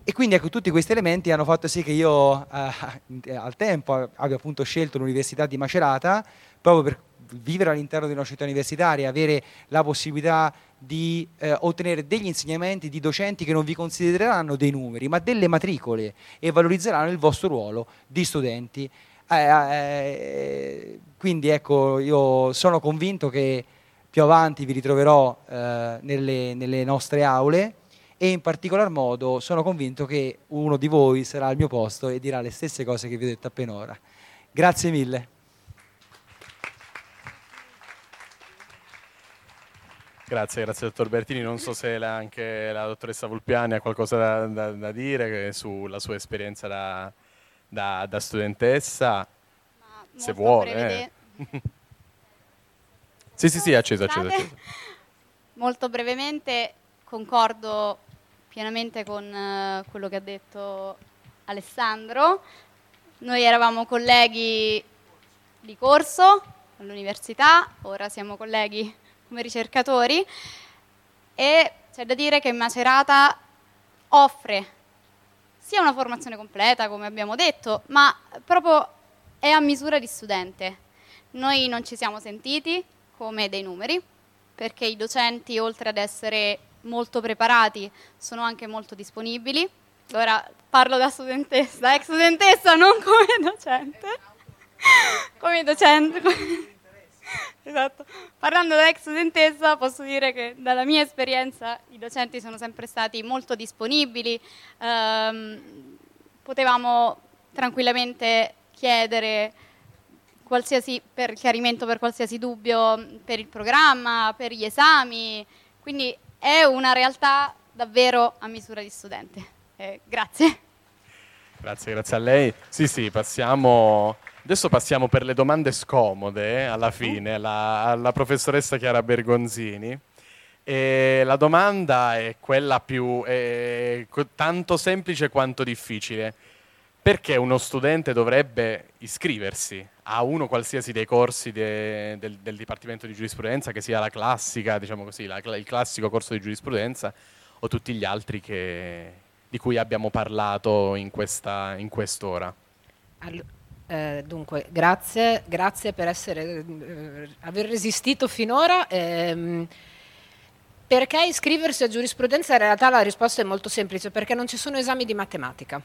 E quindi ecco, tutti questi elementi hanno fatto sì che io eh, al tempo abbia appunto scelto l'Università di Macerata proprio per vivere all'interno di una città universitaria, avere la possibilità di eh, ottenere degli insegnamenti di docenti che non vi considereranno dei numeri, ma delle matricole e valorizzeranno il vostro ruolo di studenti. Eh, eh, quindi ecco, io sono convinto che più avanti vi ritroverò eh, nelle, nelle nostre aule e in particolar modo sono convinto che uno di voi sarà al mio posto e dirà le stesse cose che vi ho detto appena ora. Grazie mille. Grazie, grazie dottor Bertini. Non so se la, anche la dottoressa Volpiani ha qualcosa da, da, da dire sulla sua esperienza da, da studentessa, se vuole. Eh. Sì, sì, sì, acceso, acceso, acceso. Molto brevemente concordo pienamente con uh, quello che ha detto Alessandro. Noi eravamo colleghi di corso all'università, ora siamo colleghi come ricercatori e c'è da dire che Macerata offre sia una formazione completa, come abbiamo detto, ma proprio è a misura di studente. Noi non ci siamo sentiti, come dei numeri, perché i docenti, oltre ad essere molto preparati, sono anche molto disponibili. Ora parlo da studentessa, ex studentessa, non come docente. come docente. esatto. Parlando da ex studentessa, posso dire che dalla mia esperienza i docenti sono sempre stati molto disponibili. Um, potevamo tranquillamente chiedere per chiarimento per qualsiasi dubbio per il programma, per gli esami, quindi è una realtà davvero a misura di studente. Eh, grazie. Grazie, grazie a lei. Sì, sì, passiamo... Adesso passiamo per le domande scomode, eh, alla fine, alla, alla professoressa Chiara Bergonzini. E la domanda è quella più è tanto semplice quanto difficile. Perché uno studente dovrebbe iscriversi a uno qualsiasi dei corsi de, del, del, Dipartimento di Giurisprudenza, che sia la classica, diciamo così, la, il classico corso di giurisprudenza o tutti gli altri che, di cui abbiamo parlato in, questa, in quest'ora? All- eh, dunque, grazie, grazie per essere, eh, aver resistito finora. Ehm, perché iscriversi a giurisprudenza? In realtà la risposta è molto semplice, perché non ci sono esami di matematica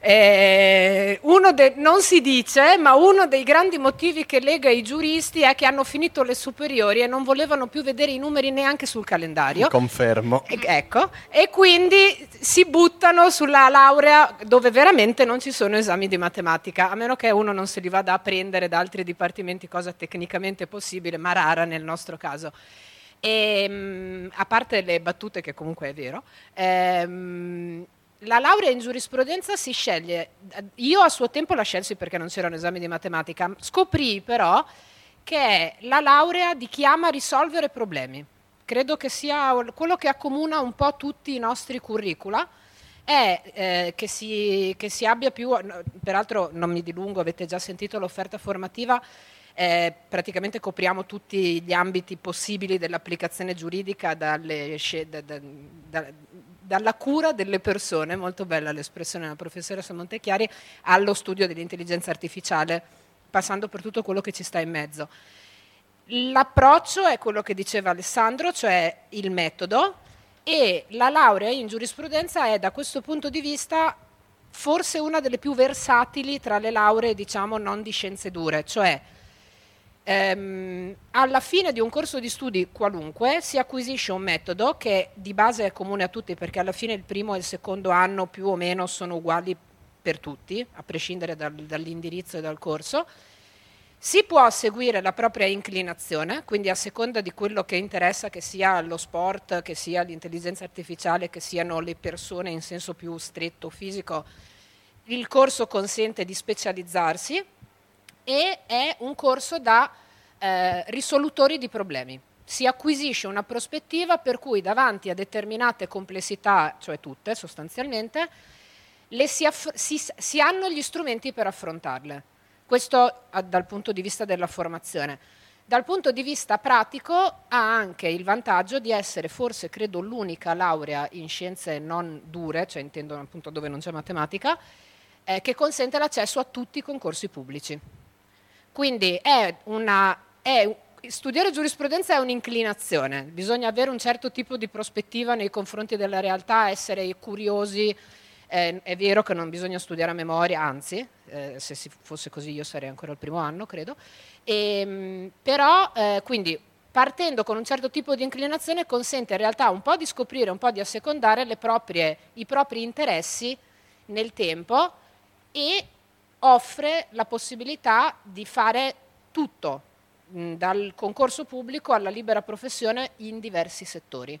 Eh, de- non si dice, ma uno dei grandi motivi che lega i giuristi è che hanno finito le superiori e non volevano più vedere i numeri neanche sul calendario. Confermo. E, ecco, e quindi si buttano sulla laurea dove veramente non ci sono esami di matematica, a meno che uno non se li vada a prendere da altri dipartimenti, cosa tecnicamente possibile, ma rara nel nostro caso. E, ehm, a parte le battute, che comunque è vero, ehm, la laurea in giurisprudenza si sceglie, io a suo tempo la scelsi perché non c'erano esami di matematica, scoprì però che è la laurea di chi ama risolvere problemi. Credo che sia quello che accomuna un po' tutti i nostri curricula, è eh, che, si, che, si, abbia più, peraltro non mi dilungo, avete già sentito l'offerta formativa, eh, praticamente copriamo tutti gli ambiti possibili dell'applicazione giuridica dalle, da, da, da, dalla cura delle persone, molto bella l'espressione della professoressa Montechiari, allo studio dell'intelligenza artificiale, passando per tutto quello che ci sta in mezzo. L'approccio è quello che diceva Alessandro, cioè il metodo, e la laurea in giurisprudenza è da questo punto di vista forse una delle più versatili tra le lauree, diciamo, non di scienze dure, cioè Ehm, alla fine di un corso di studi qualunque si acquisisce un metodo che di base è comune a tutti perché alla fine il primo e il secondo anno più o meno sono uguali per tutti, a prescindere dal, dall'indirizzo e dal corso. Si può seguire la propria inclinazione, quindi a seconda di quello che interessa, che sia lo sport, che sia l'intelligenza artificiale, che siano le persone in senso più stretto fisico, il corso consente di specializzarsi e è un corso da eh, risolutori di problemi. Si acquisisce una prospettiva per cui davanti a determinate complessità, cioè tutte sostanzialmente, si, aff- si, si, hanno gli strumenti per affrontarle. Questo dal punto di vista della formazione. Dal punto di vista pratico ha anche il vantaggio di essere forse, credo, l'unica laurea in scienze non dure, cioè intendo appunto dove non c'è matematica, eh, che consente l'accesso a tutti i concorsi pubblici. Quindi è una, è, studiare giurisprudenza è un'inclinazione, bisogna avere un certo tipo di prospettiva nei confronti della realtà, essere curiosi. Eh, è vero che non bisogna studiare a memoria, anzi, eh, se fosse così io sarei ancora al primo anno, credo. E, ehm, però, eh, quindi, partendo con un certo tipo di inclinazione consente in realtà un po' di scoprire, un po' di assecondare proprie, i propri interessi nel tempo e offre la possibilità di fare tutto, mh, dal concorso pubblico alla libera professione in diversi settori.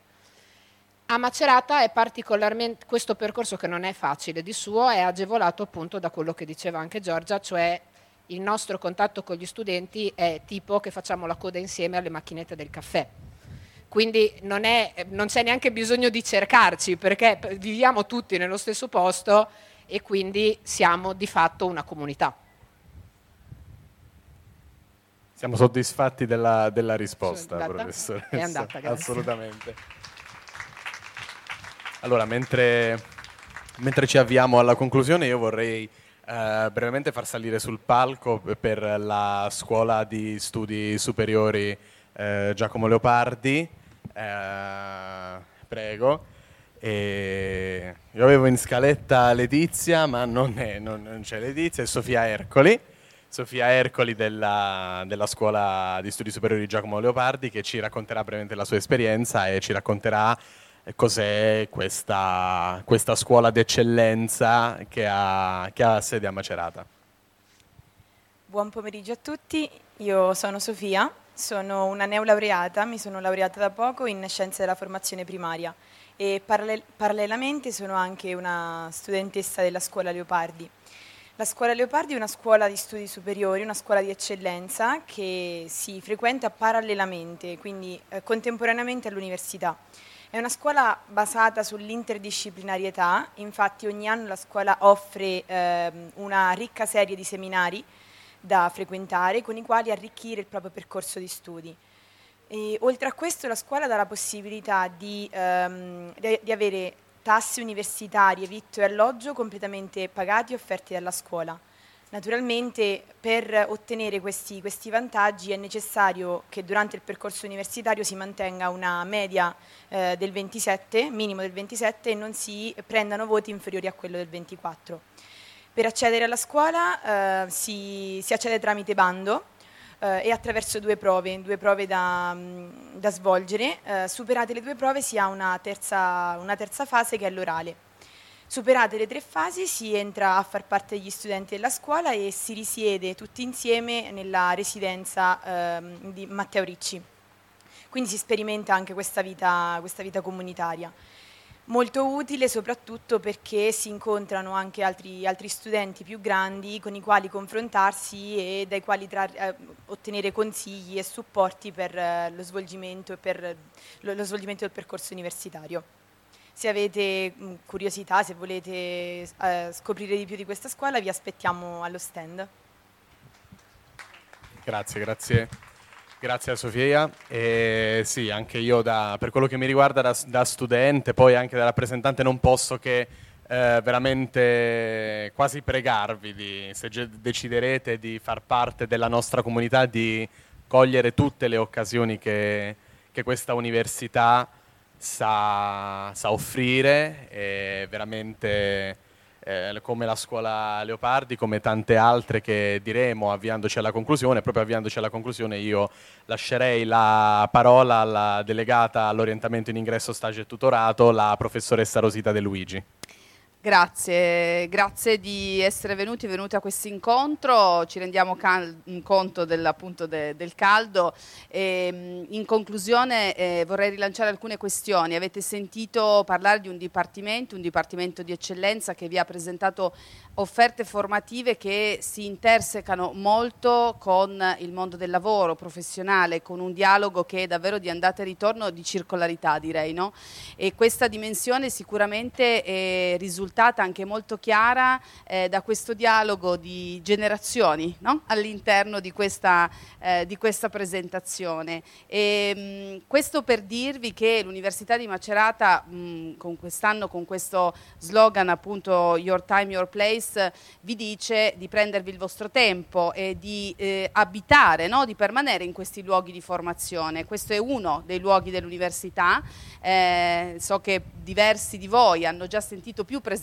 A Macerata è particolarmente, questo percorso che non è facile di suo è agevolato appunto da quello che diceva anche Giorgia, cioè il nostro contatto con gli studenti è tipo che facciamo la coda insieme alle macchinette del caffè. Quindi non, è, non c'è neanche bisogno di cercarci perché viviamo tutti nello stesso posto e quindi siamo di fatto una comunità. Siamo soddisfatti della, della risposta, professoressa. È andata, grazie. Assolutamente. Allora, mentre, mentre, ci avviamo alla conclusione, io vorrei eh, brevemente far salire sul palco per la scuola di studi superiori eh, Giacomo Leopardi. Eh, prego. E io avevo in scaletta Letizia, ma non, è, non, non c'è Letizia, è Sofia Ercoli. Sofia Ercoli della, della, scuola di studi superiori Giacomo Leopardi che ci racconterà brevemente la sua esperienza e ci racconterà cos'è questa, questa scuola d'eccellenza che ha, che ha sede a Macerata. Buon pomeriggio a tutti, io sono Sofia, sono una neolaureata, mi sono laureata da poco in scienze della formazione primaria e parallel parallelamente sono anche una studentessa della scuola Leopardi. La scuola Leopardi è una scuola di studi superiori, una scuola di eccellenza che si frequenta parallelamente, quindi eh, contemporaneamente all'università. È una scuola basata sull'interdisciplinarietà, infatti ogni anno la scuola offre eh, una ricca serie di seminari da frequentare con i quali arricchire il proprio percorso di studi. E, oltre a questo la scuola dà la possibilità di, um, di, di avere tasse universitarie, vitto e alloggio completamente pagati e offerti dalla scuola. Naturalmente per ottenere questi, questi, vantaggi è necessario che durante il percorso universitario si mantenga una media eh, del 27, minimo del 27 e non si prendano voti inferiori a quello del 24. Per accedere alla scuola eh, si, si, accede tramite bando eh, e attraverso due prove, due prove da, mm, da svolgere. Eh, superate le due prove si ha una terza, una terza fase che è l'orale. Superate le tre fasi si entra a far parte degli studenti della scuola e si risiede tutti insieme nella residenza ehm, di Matteo Ricci. Quindi si sperimenta anche questa vita, questa vita comunitaria molto utile soprattutto perché si incontrano anche altri, altri, studenti più grandi con i quali confrontarsi e dai quali trar- eh, ottenere consigli e supporti per, eh, lo, svolgimento per lo, lo, svolgimento del percorso universitario. Se avete mh, curiosità, se volete eh, scoprire di più di questa scuola, vi aspettiamo allo stand. Grazie, grazie. Grazie a Sofia. E sì, anche io da, per quello che mi riguarda da, da, studente, poi anche da rappresentante, non posso che eh, veramente quasi pregarvi di, se deciderete di far parte della nostra comunità, di cogliere tutte le occasioni che, che questa università sa, sa offrire e veramente eh, come la scuola Leopardi, come tante altre che diremo avviandoci alla conclusione. Proprio avviandoci alla conclusione io lascerei la parola alla delegata all'orientamento in ingresso, stage e tutorato, la professoressa Rosita De Luigi. Grazie, grazie di essere venuti, venuti a questo incontro, ci rendiamo cal- conto del, de- del caldo e mm, in conclusione eh, vorrei rilanciare alcune questioni. Avete sentito parlare di un dipartimento, un dipartimento di eccellenza che vi ha presentato offerte formative che si intersecano molto con il mondo del lavoro professionale, con un dialogo che è davvero di andata e ritorno, di circolarità direi. No? E questa dimensione sicuramente è risultata anche molto chiara eh, da questo dialogo di generazioni no? all'interno di questa, eh, di questa presentazione. E, mh, questo per dirvi che l'Università di Macerata mh, con quest'anno, con questo slogan appunto Your Time, Your Place, vi dice di prendervi il vostro tempo e di eh, abitare, no? di permanere in questi luoghi di formazione. Questo è uno dei luoghi dell'università. Eh, so che diversi di voi hanno già sentito più presentazioni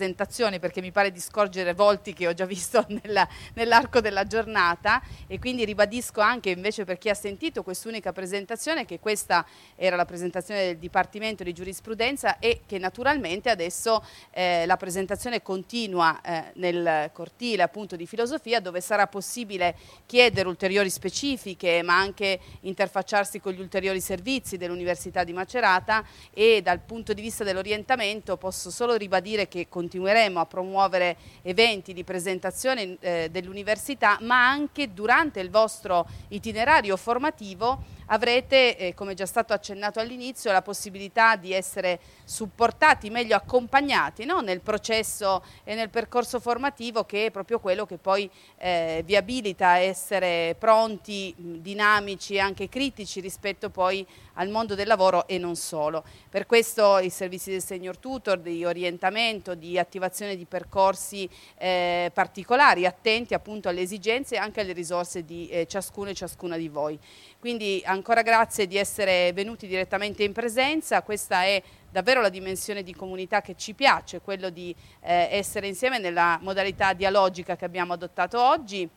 perché mi pare di scorgere volti che ho già visto nella, nell'arco della giornata. E quindi ribadisco anche invece per chi ha sentito quest'unica presentazione che questa era la presentazione del Dipartimento di Giurisprudenza e che naturalmente adesso eh, la presentazione continua eh, nel cortile appunto di filosofia dove sarà possibile chiedere ulteriori specifiche ma anche interfacciarsi con gli ulteriori servizi dell'Università di Macerata. E dal punto di vista dell'orientamento posso solo ribadire che continueremo a promuovere eventi di presentazione eh, dell'università ma anche durante il vostro itinerario formativo avrete, eh, come già stato accennato all'inizio, la possibilità di essere supportati, meglio accompagnati no? nel processo e nel percorso formativo che è proprio quello che poi eh, vi abilita a essere pronti, dinamici e anche critici rispetto poi al mondo del lavoro e non solo. Per questo i servizi del senior tutor, di orientamento, di attivazione di percorsi eh, particolari, attenti appunto alle esigenze e anche alle risorse di eh, ciascuno e ciascuna di voi. Quindi ancora grazie di essere venuti direttamente in presenza, questa è davvero la dimensione di comunità che ci piace, quello di eh, essere insieme nella modalità dialogica che abbiamo adottato oggi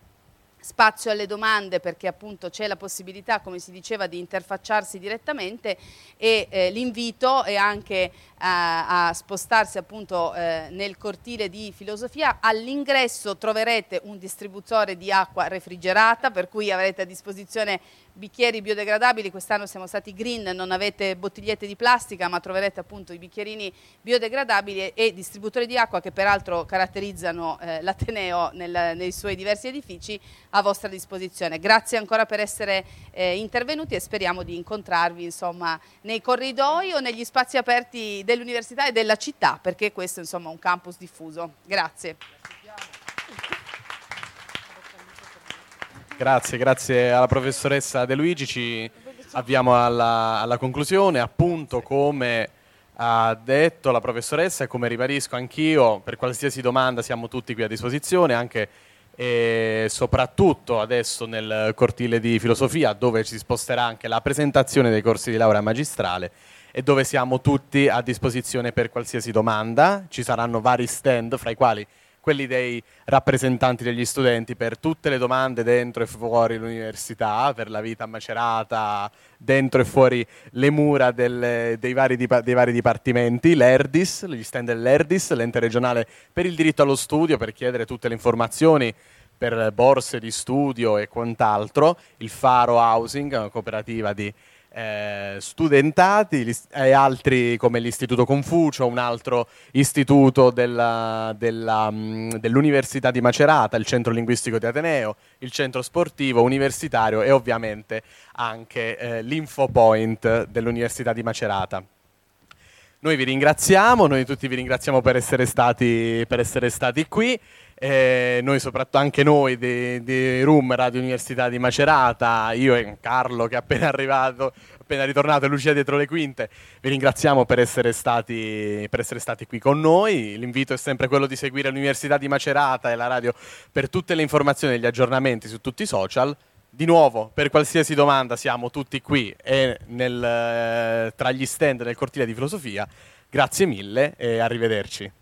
spazio alle domande perché appunto c'è la possibilità, come si diceva, di interfacciarsi direttamente e eh, l'invito è anche a, a spostarsi appunto eh, nel cortile di filosofia. All'ingresso troverete un distributore di acqua refrigerata per cui avrete a disposizione bicchieri biodegradabili, quest'anno siamo stati green, non avete bottigliette di plastica ma troverete appunto i bicchierini biodegradabili e distributori di acqua che peraltro caratterizzano eh, l'Ateneo nel, nei suoi diversi edifici a vostra disposizione. Grazie ancora per essere eh, intervenuti e speriamo di incontrarvi insomma, nei corridoi o negli spazi aperti dell'università e della città perché questo insomma, è un campus diffuso. Grazie. Grazie, grazie alla professoressa De Luigi. Ci avviamo alla, alla conclusione. Appunto, come ha detto la professoressa e come ribadisco anch'io, per qualsiasi domanda siamo tutti qui a disposizione, anche e soprattutto adesso nel cortile di filosofia dove si sposterà anche la presentazione dei corsi di laurea magistrale e dove siamo tutti a disposizione per qualsiasi domanda. Ci saranno vari stand, fra i quali quelli dei rappresentanti degli studenti per tutte le domande dentro e fuori l'università, per la vita macerata dentro e fuori le mura del, dei, vari dei, vari dipartimenti, l'ERDIS, gli stand dell'ERDIS, l'ente regionale per il diritto allo studio, per chiedere tutte le informazioni per borse di studio e quant'altro, il Faro Housing, una cooperativa di eh, studentati e altri come l'Istituto Confucio, un altro istituto della, della, mm, dell'Università di Macerata, il Centro Linguistico di Ateneo, il Centro Sportivo Universitario e ovviamente anche eh, l'Infopoint dell'Università di Macerata. Noi vi ringraziamo, noi tutti vi ringraziamo per essere stati, per essere stati qui. Eh, noi soprattutto anche noi di, di RUM Radio Università di Macerata, io e Carlo che è appena arrivato, appena ritornato e Lucia dietro le quinte, vi ringraziamo per essere, stati, per essere stati qui con noi. L'invito è sempre quello di seguire l'Università di Macerata e la radio per tutte le informazioni e gli aggiornamenti su tutti i social. Di nuovo, per qualsiasi domanda siamo tutti qui e nel, eh, tra gli stand nel cortile di filosofia. Grazie mille e arrivederci.